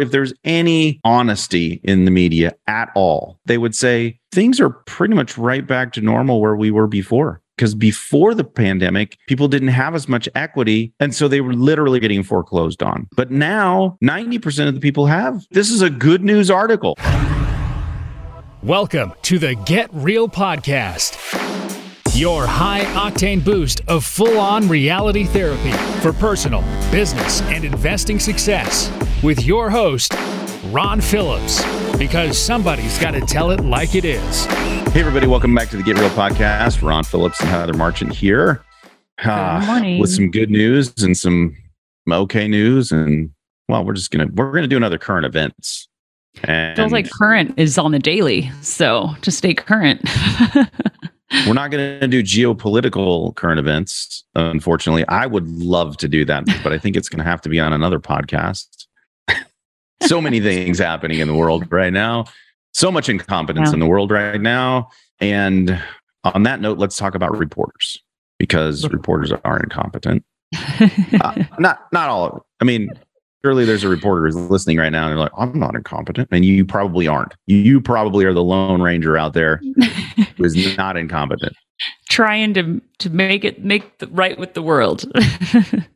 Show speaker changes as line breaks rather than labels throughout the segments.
If there's any honesty in the media at all, they would say things are pretty much right back to normal where we were before. Because before the pandemic, people didn't have as much equity. And so they were literally getting foreclosed on. But now 90% of the people have. This is a good news article.
Welcome to the Get Real Podcast, your high octane boost of full on reality therapy for personal, business, and investing success with your host, Ron Phillips, because somebody's got to tell it like it is.
Hey, everybody, welcome back to the Get Real podcast. Ron Phillips and Heather Marchant here. Uh,
Good morning.
with some good news and some okay news. And well, we're just going to, we're going to do another current events. And
Feels like current is on the daily. So to stay current.
we're not going to do geopolitical current events. Unfortunately, I would love to do that, but I think it's going to have to be on another podcast. so many things happening in the world right now. So much incompetence
Yeah.
in the world right now. And on that note, let's talk about reporters because reporters are incompetent. Uh, not not all of it. I mean, surely there's a reporter who's listening right now and they're like, I'm not incompetent. And you probably aren't. You probably are the lone ranger out there who is not incompetent.
Trying to to make it make the, right with the world.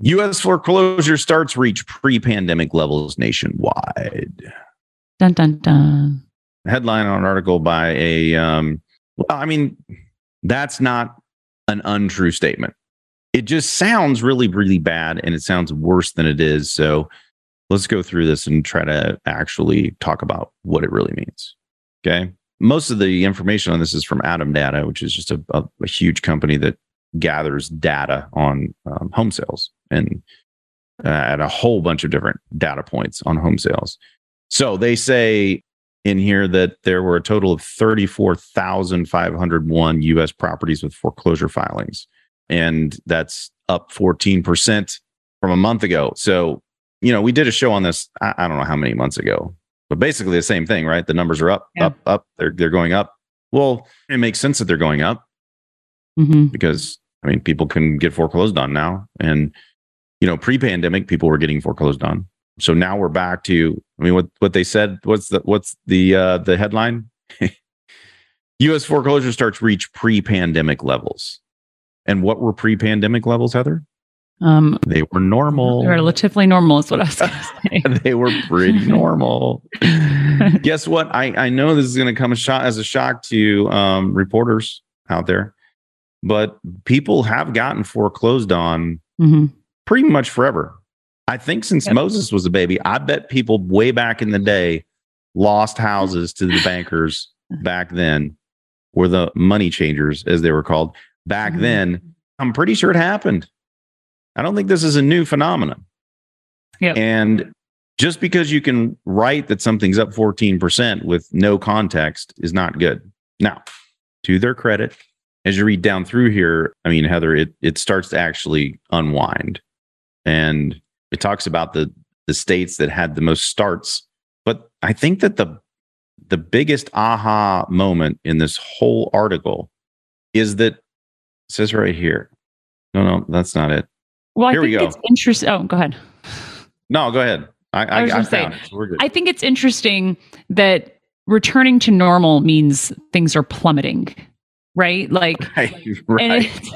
U.S. foreclosure starts reach pre-pandemic levels nationwide.
dun dun dun.
Headline on an article by a. Um, well, I mean, that's not an untrue statement. It just sounds really, really bad, and it sounds worse than it is. So, let's go through this and try to actually talk about what it really means. Okay. Most of the information on this is from ATTOM Data, which is just a, a, a huge company that gathers data on um, home sales and uh, at a whole bunch of different data points on home sales. So they say in here that there were a total of 34,501 US properties with foreclosure filings. And that's up 14% from a month ago. So, you know, we did a show on this, I, I don't know how many months ago, but basically the same thing, right? The numbers are up,
Yeah.
up, up. They're, they're going up. Well, it makes sense that they're going up
hmm
because I mean people can get foreclosed on now, and you know pre-pandemic people were getting foreclosed on. So now we're back to I mean what what they said. What's the what's the uh, the headline? U.S. foreclosure starts reach pre-pandemic levels, and what were pre-pandemic levels, Heather?
Um,
They were normal.
relatively normal, is what I was going to say.
they were pretty normal. Guess what? I, I know this is going to come a shot as a shock to um, reporters out there, but people have gotten foreclosed on
hmm
pretty much forever. I think since
Yep.
Moses was a baby, I bet people way back in the day lost houses to the bankers back then, or the money changers, as they were called back
Mhm.
then. I'm pretty sure it happened. I don't think this is a new phenomenon.
Yep.
And just because you can write that something's up 14% with no context is not good. Now, to their credit, as you read down through here, I mean, Heather, it, it starts to actually unwind. And it talks about the the states that had the most starts. But I think that the the biggest aha moment in this whole article is that it says right here. No, no, that's not it.
Well, I
Here we go.
it's interesting. Oh, go ahead.
No, go ahead. I, I,
I was
I,
gonna say.
So we're good.
I think it's interesting that returning to normal means things are plummeting, right? Like
right,
and
right.
it's,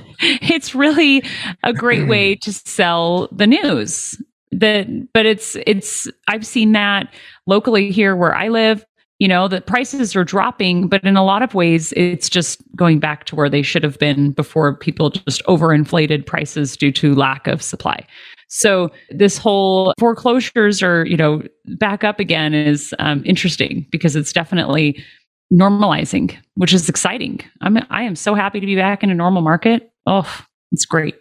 it's really a great way to sell the news that but it's it's i've seen that locally here where i live you know the prices are dropping but in a lot of ways it's just going back to where they should have been before people just overinflated prices due to lack of supply so this whole foreclosures are you know back up again is um, interesting because it's definitely normalizing which is exciting i'm i am so happy to be back in a normal market oh it's great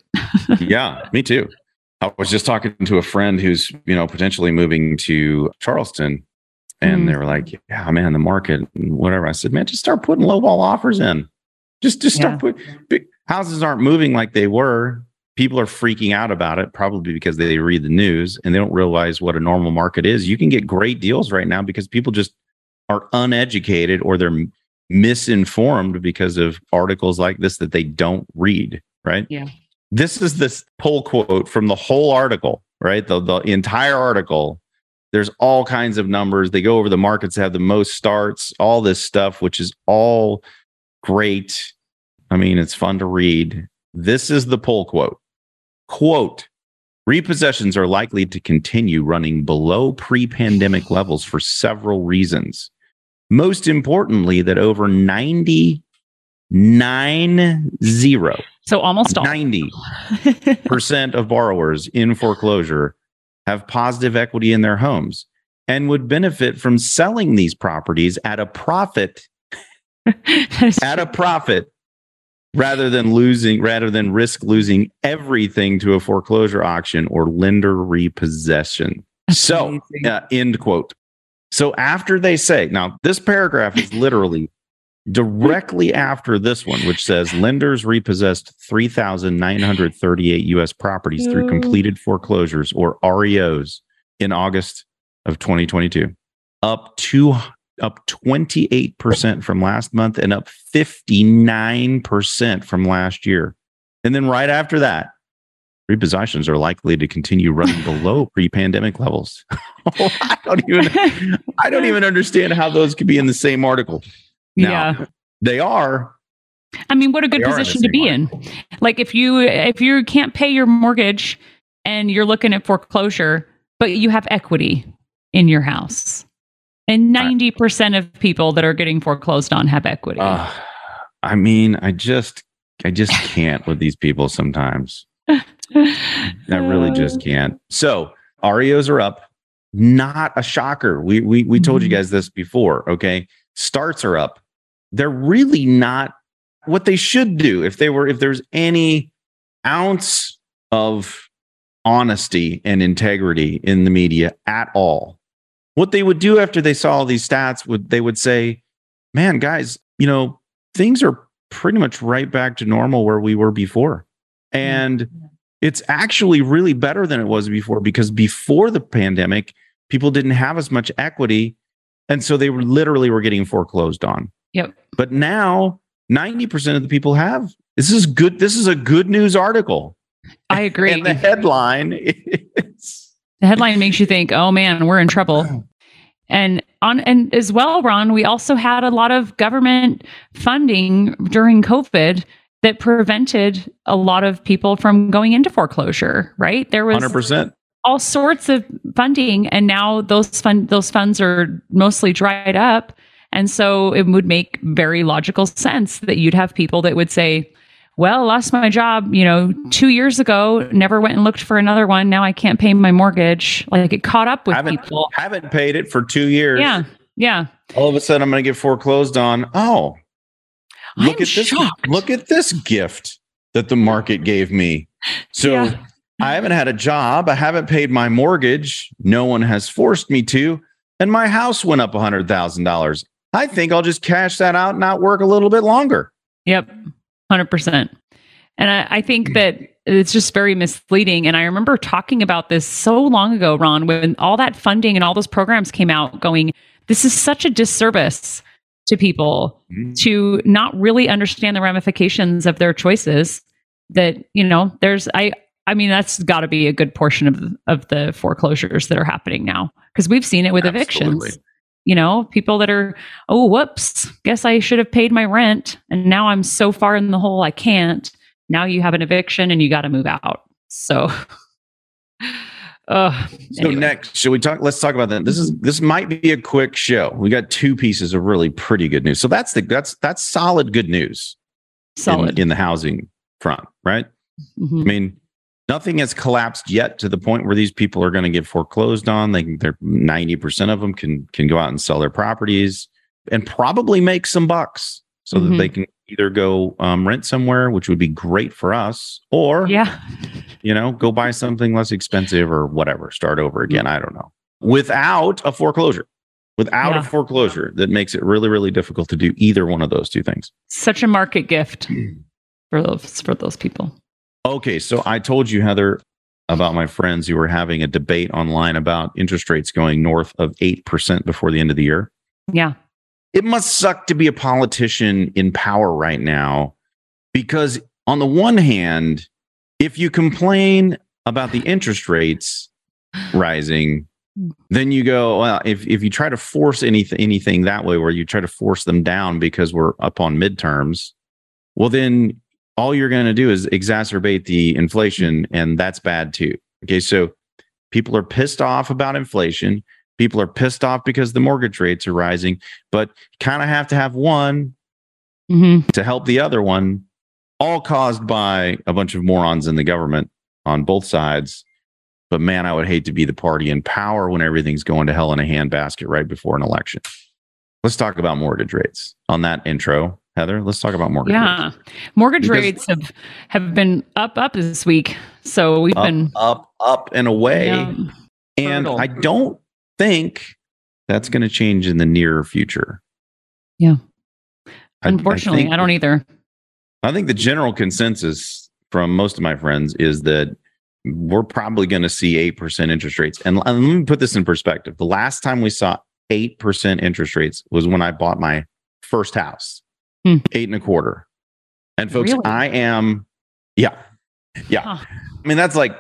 yeah, me too. I was just talking to a friend who's, you know, potentially moving to Charleston. And
Mhm.
they were like, yeah, man, the market and whatever. I said, man, just start putting lowball offers in. Just, just start putting big houses aren't moving like they were. People are freaking out about it, probably because they read the news and they don't realize what a normal market is. You can get great deals right now because people just are uneducated or they're misinformed because of articles like this that they don't read, right?
Yeah.
This is this poll quote from the whole article, right? The, the entire article There's all kinds of numbers. They go over the markets that have the most starts, all this stuff, which is all great. I mean, it's fun to read. This is the poll quote. Quote, repossessions are likely to continue running below pre-pandemic levels for several reasons. Most importantly, that over 90 nine zero.
So almost all.
90% of borrowers in foreclosure have positive equity in their homes and would benefit from selling these properties at a profit at a profit rather than losing rather than risk losing everything to a foreclosure auction or lender repossession. That's so, uh, end quote. So after they say, now this paragraph is literally directly after this one, which says lenders repossessed 3,938 U.S. properties through completed foreclosures or REOs in August of 2022, up two, up 28% from last month and up 59% from last year. And then right after that, repossessions are likely to continue running below pre-pandemic levels. I don't even I don't even understand how those could be in the same article. Now, yeah. They are.
I mean, what a good position to be in. Like if you if you can't pay your mortgage and you're looking at foreclosure, but you have equity in your house. And 90% of people that are getting foreclosed on have equity. Uh,
I mean, I just I just can't with these people sometimes. I really just can't. So, REOs are up. Not a shocker. We we we told you mm-hmm. guys this before, okay? Starts are up they're really not what they should do if they were if there's any ounce of honesty and integrity in the media at all. What they would do after they saw all these stats would they would say man guys you know things are pretty much right back to normal where we were before. Mm-hmm. And it's actually really better than it was before because before the pandemic people didn't have as much equity and so they were literally were getting foreclosed on
Yep.
But now 90% of the people have. This is good. This is a good news article.
I agree.
and the headline is
the headline makes you think, oh man, we're in trouble. And on and as well, Ron, we also had a lot of government funding during COVID that prevented a lot of people from going into foreclosure, right?
There was 100%
all sorts of funding and now those fund those funds are mostly dried up and so it would make very logical sense that you'd have people that would say, well, lost my job, you know, two years ago, never went and looked for another one. Now I can't pay my mortgage. Like it caught up with
haven't,
people.
Haven't paid it for two years.
Yeah. Yeah.
All of a sudden I'm going to get foreclosed on. Oh, look
I'm
at
shocked.
this. Look at this gift that the market gave me. So yeah. I haven't had a job. I haven't paid my mortgage. No one has forced me to. And my house went up $100,000. I think I'll just cash that out and not work a little bit longer.
Yep, 100%. And I, I, think that it's just very misleading. And I remember talking about this so long ago, Ron, when all that funding and all those programs came out, going, this is such a disservice to people mm-hmm. to not really understand the ramifications of their choices. That, you know, there's, I, I mean, that's got to be a good portion of, of the foreclosures that are happening now because we've seen it with Absolutely. evictions you know, people that are, oh, whoops, guess I should have paid my rent. And now I'm so far in the hole, I can't. Now you have an eviction and you got to move out. So, uh,
so anyway. next, should we talk? Let's talk about that. This is this might be a quick show. We got two pieces of really pretty good news. So that's the that's that's solid good news.
Solid
in, in the housing front, right? Mm-hmm. I mean, nothing has collapsed yet to the point where these people are going to get foreclosed on. They they're 90% of them can can go out and sell their properties and probably make some bucks so mm-hmm. that they can either go um, rent somewhere, which would be great for us, or
yeah,
you know, go buy something less expensive or whatever, start over again. I don't know. Without a foreclosure, without yeah. a foreclosure, that makes it really, really difficult to do either one of those two things.
Such a market gift for those for those people.
Okay, so I told you, Heather, about my friends who were having a debate online about interest rates going north of 8% before the end of the year.
Yeah.
It must suck to be a politician in power right now because, on the one hand, if you complain about the interest rates rising, then you go well if, if you try to force anything anything that way where you try to force them down because we're up on midterms well then all you're going to do is exacerbate the inflation and that's bad too okay so people are pissed off about inflation people are pissed off because the mortgage rates are rising but kind of have to have one
Mhm.
to help the other one all caused by a bunch of morons in the government on both sides but man, I would hate to be the party in power when everything's going to hell in a handbasket right before an election. Let's talk about mortgage rates on that intro, Heather. Let's talk about mortgage
Yeah.
rates.
Mortgage
Because-
rates have have been up up this week. So we've
Up,
been
up, up, and away.
yeah,
and
hurdle.
I don't think that's going to change in the near future.
Yeah.
I- I
unfortunately, I, don't either.
I think the general consensus from most of my friends is that we're probably going to see 8% interest rates. And, and let me put this in perspective. The last time we saw 8% interest rates was when I bought my first house,
Hmm.
eight and a quarter. And folks,
Really?
I am, yeah, yeah.
Huh.
I mean, that's like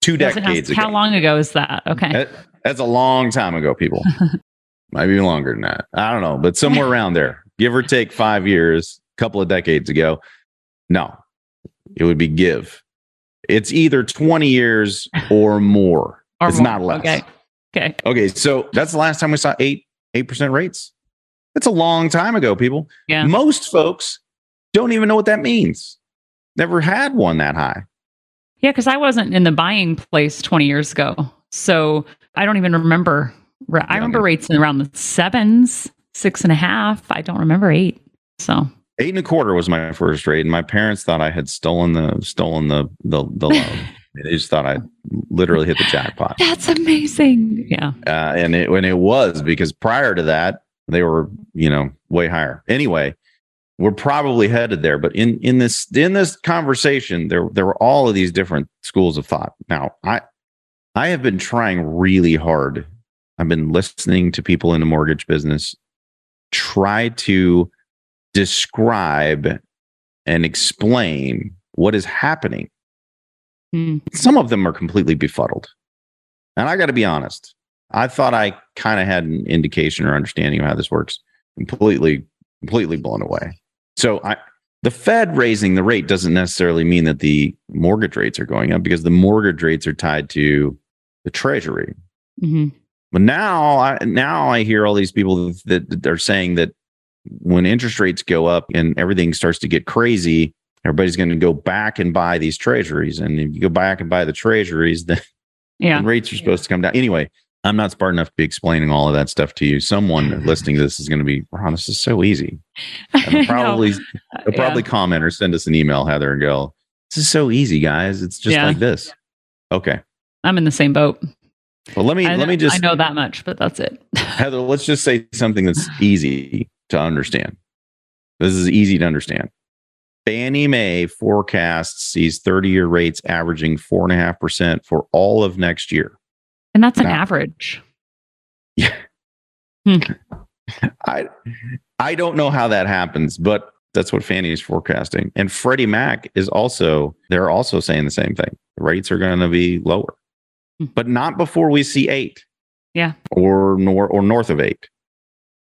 two
ask-
decades ago.
How long ago is that? Okay.
That- that's a long time ago, people. Might be longer than that. I don't know, but somewhere around there, give or take five years, a couple of decades ago. No, it would be give. It's either 20 years or more.
Or
it's
more.
not less.
Okay. Okay.
Okay, so that's the last time we saw eight eight percent rates. That's a long time ago, people.
Yeah.
Most folks don't even know what that means. Never had one that high.
Yeah, because I wasn't in the buying place 20 years ago. So I don't even remember. I remember rates in around the sevens, six and a half. I don't remember eight. So
Eight and a quarter was my first rate, and my parents thought I had stolen the stolen the the, the loan. they just thought I literally hit the jackpot.
that's amazing. Yeah.
uh, and it when it was because prior to that they were you know way higher anyway we're probably headed there but in in this in this conversation there there were all of these different schools of thought now i i have been trying really hard i've been listening to people in the mortgage business try to describe and explain what is happening
Hmm.
some of them are completely befuddled. And I got to be honest, I thought I kind of had an indication or understanding of how this works. Completely, completely blown away. So I, the Fed raising the rate doesn't necessarily mean that the mortgage rates are going up because the mortgage rates are tied to the Treasury.
hmm
But now, I, now I hear all these people that, that are saying that when interest rates go up and everything starts to get crazy, everybody's going to go back and buy these treasuries. And if you go back and buy the treasuries, then
Yeah.
rates are supposed to come down. Anyway, I'm not smart enough to be explaining all of that stuff to you. Someone mm-hmm. listening to this is going to be, Ron, this is so easy. And they'll probably, uh, they'll probably comment or send us an email, Heather, and go, this is so easy, guys. It's just
Yeah.
like this. Okay.
I'm in the same boat.
Well, let me,
I,
let me just,
I know that much, but that's it.
Heather, let's just say something that's easy to understand. This is easy to understand. Fannie Mae forecasts these 30 year rates averaging 4.5% for all of next year.
And that's an
No.
average.
I I don't know how that happens, but that's what Fannie is forecasting. And Freddie Mac is also they're also saying the same thing. The rates are going to be lower,
Hmm.
but not before we see eight.
Yeah.
Or nor or north of eight.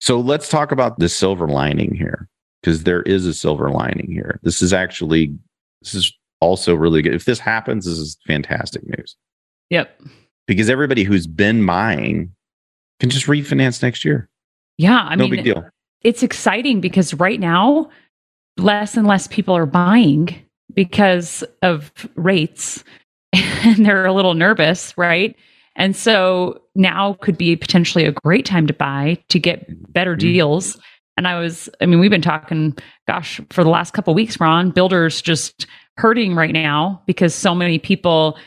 So let's talk about the silver lining here, because there is a silver lining here. This is actually this is also really good. If this happens, this is fantastic news
Yep.
Because everybody who's been buying can just refinance next year.
Yeah. I
no
mean,
big deal.
it's exciting because right now, less and less people are buying because of rates and they're a little nervous, right? And so now could be potentially a great time to buy to get better
Mhm.
deals. And I was, I mean, we've been talking, gosh, for the last couple of weeks, Ron, builders just hurting right now because so many people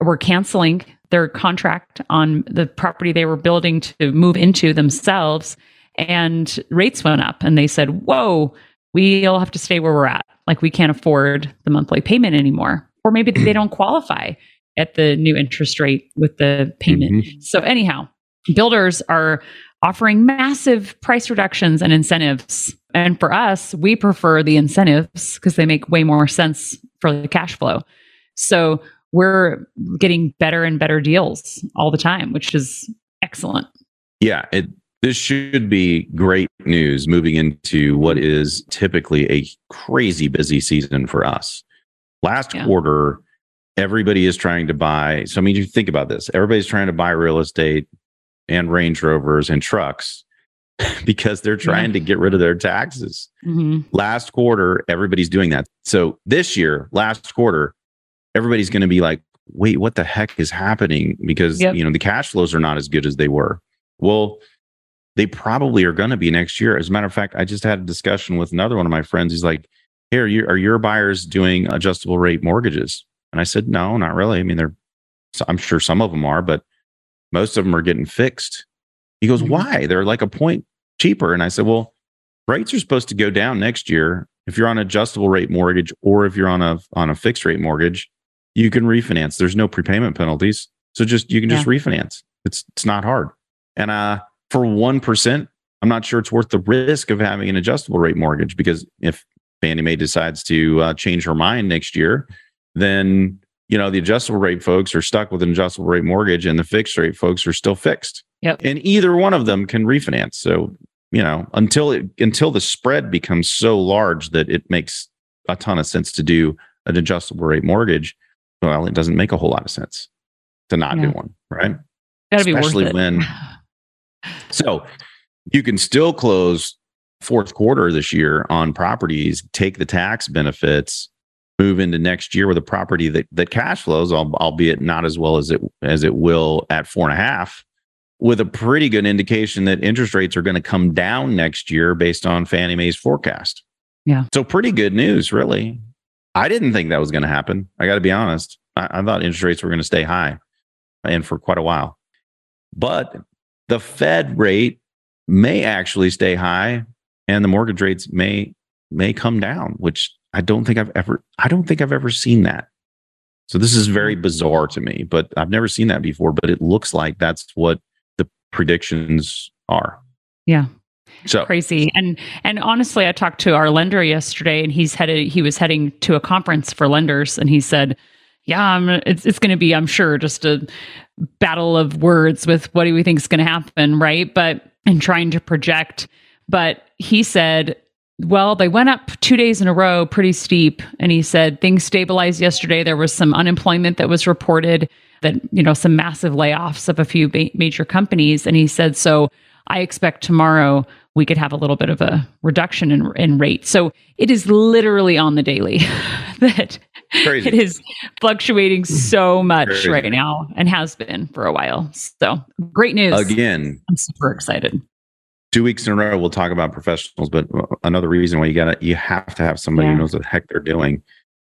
were canceling their contract on the property they were building to move into themselves and rates went up and they said whoa we'll have to stay where we're at. Like we can't afford the monthly payment anymore. Or maybe they don't qualify at the new interest rate with the payment. Mm-hmm. So anyhow builders are offering massive price reductions and incentives. And for us we prefer the incentives because they make way more sense for the cash flow. So we're getting better and better deals all the time, which is excellent.
Yeah, it this should be great news moving into what is typically a crazy busy season for us. Last yeah. quarter, everybody is trying to buy. So, I mean, you think about this everybody's trying to buy real estate and Range Rovers and trucks because they're trying yeah. to get rid of their taxes. Mm-hmm. Last quarter, everybody's doing that. So, this year, last quarter, everybody's going to be like, wait, what the heck is happening? Because, yep. you know, the cash flows are not as good as they were. Well, they probably are going to be next year. As a matter of fact, I just had a discussion with another one of my friends. He's like, "Here, are, you, are your buyers doing adjustable rate mortgages?" And I said, "No, not really. I mean, they're. I'm sure some of them are, but most of them are getting fixed." He goes, mm-hmm. "Why? They're like a point cheaper." And I said, "Well, rates are supposed to go down next year. If you're on adjustable rate mortgage or if you're on a on a fixed rate mortgage, you can refinance. There's no prepayment penalties, so just you can yeah. just refinance. It's it's not hard." And uh for 1%, I'm not sure it's worth the risk of having an adjustable rate mortgage because if Fannie Mae decides to uh, change her mind next year, then you know the adjustable rate folks are stuck with an adjustable rate mortgage and the fixed rate folks are still fixed.
Yep.
And either one of them can refinance. So, you know, until it until the spread becomes so large that it makes a ton of sense to do an adjustable rate mortgage, well, it doesn't make a whole lot of sense to not yeah. do one, right?
Be Especially worth it.
when So you can still close fourth quarter this year on properties, take the tax benefits, move into next year with a property that that cash flows, albeit not as well as it as it will at four and a half, with a pretty good indication that interest rates are going to come down next year based on Fannie Mae's forecast.
Yeah.
So pretty good news, really. I didn't think that was going to happen. I got to be honest. I, I thought interest rates were going to stay high and for quite a while. But the Fed rate may actually stay high and the mortgage rates may may come down, which I don't think I've ever I don't think I've ever seen that. So this is very bizarre to me, but I've never seen that before, but it looks like that's what the predictions are.
Yeah.
So
crazy. And and honestly, I talked to our lender yesterday and he's headed he was heading to a conference for lenders and he said, "Yeah, I'm, it's it's going to be I'm sure just a battle of words with what do we think is going to happen, right? But and trying to project. But he said, well, they went up two days in a row pretty steep. And he said things stabilized yesterday. There was some unemployment that was reported, that, you know, some massive layoffs of a few ba- major companies. And he said, so I expect tomorrow we could have a little bit of a reduction in, in rate. So it is literally on the daily that Crazy. it is fluctuating mm-hmm. so much Crazy. right now and has been for a while. So great news.
Again,
I'm super excited.
Two weeks in a row, we'll talk about professionals, but another reason why you gotta you have to have somebody yeah. who knows what the heck they're doing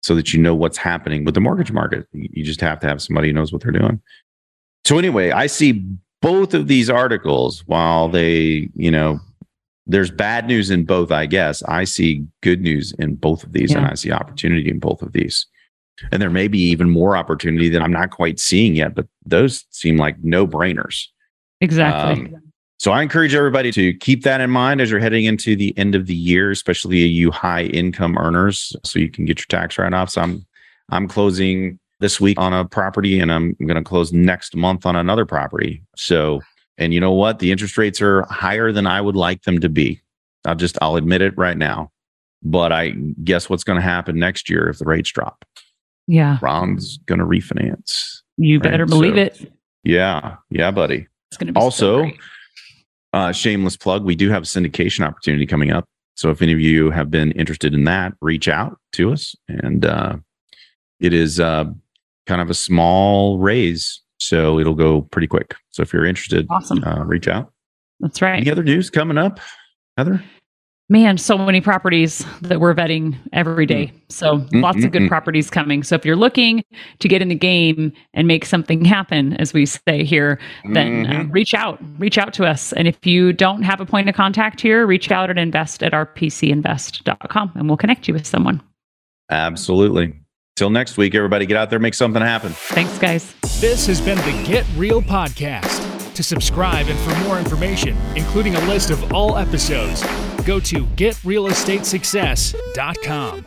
so that you know what's happening with the mortgage market. You just have to have somebody who knows what they're doing. So anyway, I see both of these articles while they, you know, there's bad news in both, I guess. I see good news in both of these, yeah. and I see opportunity in both of these. And there may be even more opportunity that I'm not quite seeing yet, but those seem like no brainers.
Exactly. Um,
so I encourage everybody to keep that in mind as you're heading into the end of the year, especially you high income earners, so you can get your tax write offs. I'm I'm closing this week on a property, and I'm going to close next month on another property. So and you know what? The interest rates are higher than I would like them to be. I'll just, I'll admit it right now. But I guess what's going to happen next year if the rates drop?
Yeah.
Ron's going to refinance.
You right? better believe so, it.
Yeah. Yeah, buddy.
It's going to be
also, so uh, shameless plug. We do have a syndication opportunity coming up. So if any of you have been interested in that, reach out to us. And uh, it is uh, kind of a small raise so it'll go pretty quick. So if you're interested,
awesome.
Uh, reach out.
That's right.
Any other news coming up, Heather?
Man, so many properties that we're vetting every day. So mm-hmm. lots of good mm-hmm. properties coming. So if you're looking to get in the game and make something happen, as we say here, then uh, mm-hmm. uh, reach out, reach out to us. And if you don't have a point of contact here, reach out at invest at rpcinvest.com and we'll connect you with someone.
Absolutely. Till next week, everybody get out there, make something happen.
Thanks, guys.
This has been the Get Real Podcast. To subscribe and for more information, including a list of all episodes, go to getrealestatesuccess.com.